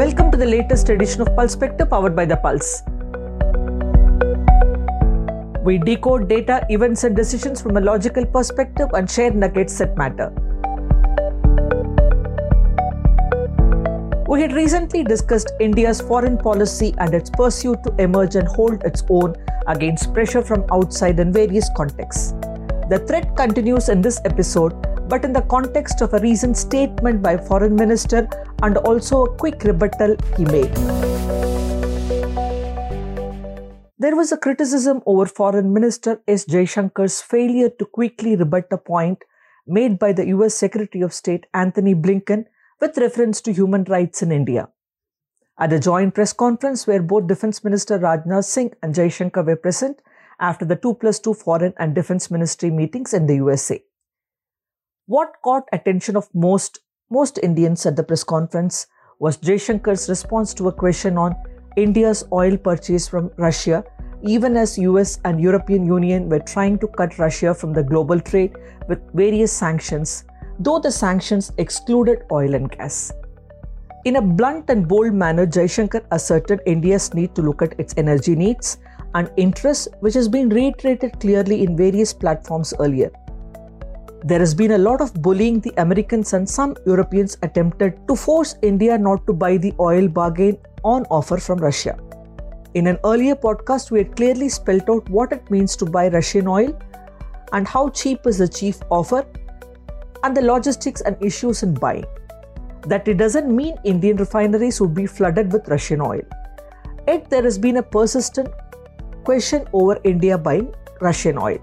Welcome to the latest edition of Pulsepector powered by The Pulse. We decode data, events, and decisions from a logical perspective and share nuggets that matter. We had recently discussed India's foreign policy and its pursuit to emerge and hold its own against pressure from outside in various contexts. The threat continues in this episode, but in the context of a recent statement by Foreign Minister and also a quick rebuttal he made. There was a criticism over Foreign Minister S. Jaishankar's failure to quickly rebut a point made by the US Secretary of State Antony Blinken with reference to human rights in India. At a joint press conference where both Defense Minister Rajnath Singh and Jaishankar were present after the 2 plus 2 Foreign and Defense Ministry meetings in the USA. What caught attention of most most Indians at the press conference was Jaishankar's response to a question on India's oil purchase from Russia, even as US and European Union were trying to cut Russia from the global trade with various sanctions, though the sanctions excluded oil and gas. In a blunt and bold manner, Jaishankar asserted India's need to look at its energy needs and interests, which has been reiterated clearly in various platforms earlier. There has been a lot of bullying the Americans and some Europeans attempted to force India not to buy the oil bargain on offer from Russia. In an earlier podcast, we had clearly spelled out what it means to buy Russian oil and how cheap is the chief offer and the logistics and issues in buying. That it doesn't mean Indian refineries would be flooded with Russian oil. Yet there has been a persistent question over India buying Russian oil.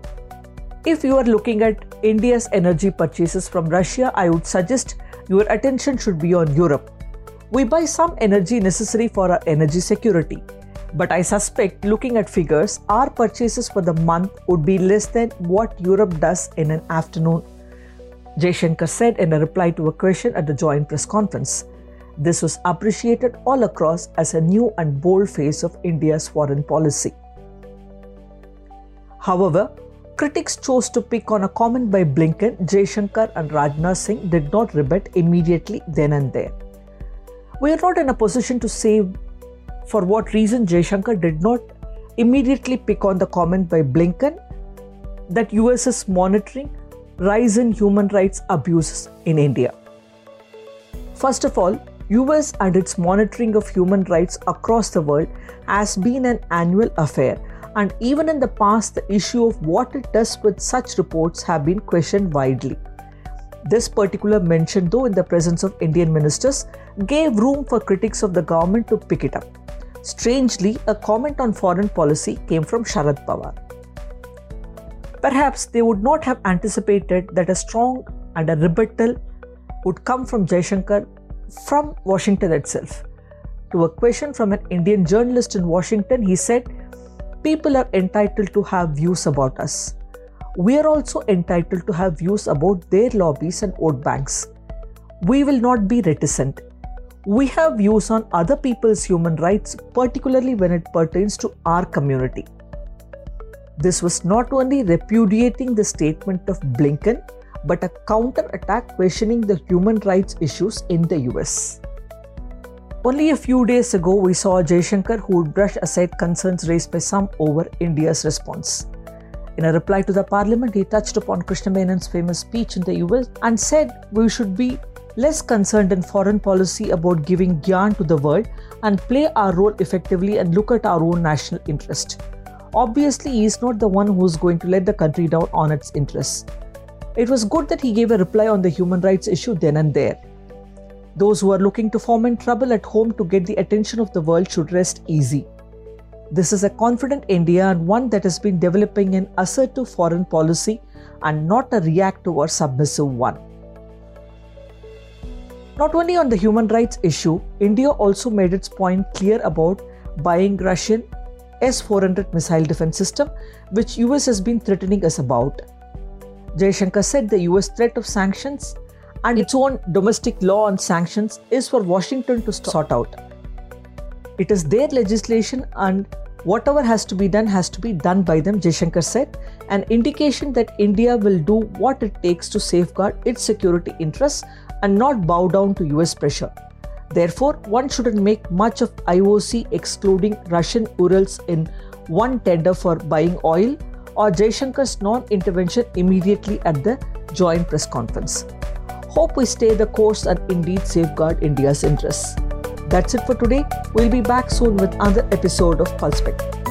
If you are looking at India's energy purchases from Russia, I would suggest your attention should be on Europe we buy some energy necessary for our energy security. But I suspect, looking at figures, our purchases for the month would be less than what Europe does in an afternoon. Jaishankar said in a reply to a question at the joint press conference. This was appreciated all across as a new and bold face of India's foreign policy. However, critics chose to pick on a comment by Blinken, Jaishankar, and Rajnath Singh did not rebut immediately then and there. We are not in a position to say for what reason Jaishankar did not immediately pick on the comment by Blinken that US is monitoring rise in human rights abuses in India. First of all, US and its monitoring of human rights across the world has been an annual affair and even in the past the issue of what it does with such reports have been questioned widely. This particular mention, though in the presence of Indian ministers, gave room for critics of the government to pick it up. Strangely, a comment on foreign policy came from Sharad Pawar. Perhaps they would not have anticipated that a strong and a rebuttal would come from Jaishankar from Washington itself. To a question from an Indian journalist in Washington, he said, People are entitled to have views about us we are also entitled to have views about their lobbies and vote banks. We will not be reticent. We have views on other people's human rights, particularly when it pertains to our community. This was not only repudiating the statement of Blinken, but a counter attack questioning the human rights issues in the US. Only a few days ago, we saw Jaishankar who would brush aside concerns raised by some over India's response. In a reply to the parliament, he touched upon Krishna Menon's famous speech in the US and said we should be less concerned in foreign policy about giving gyan to the world and play our role effectively and look at our own national interest. Obviously, he is not the one who is going to let the country down on its interests. It was good that he gave a reply on the human rights issue then and there. Those who are looking to foment trouble at home to get the attention of the world should rest easy. This is a confident India and one that has been developing an assertive foreign policy and not a reactive or submissive one. Not only on the human rights issue, India also made its point clear about buying Russian S-400 missile defense system, which US has been threatening us about. Jaishankar said the US threat of sanctions and its own domestic law on sanctions is for Washington to sort out. It is their legislation and whatever has to be done has to be done by them, Jaishankar said, an indication that India will do what it takes to safeguard its security interests and not bow down to US pressure. Therefore, one shouldn't make much of IOC excluding Russian Urals in one tender for buying oil or Jaishankar's non intervention immediately at the joint press conference. Hope we stay the course and indeed safeguard India's interests. That's it for today. We'll be back soon with another episode of Pulse Spectrum.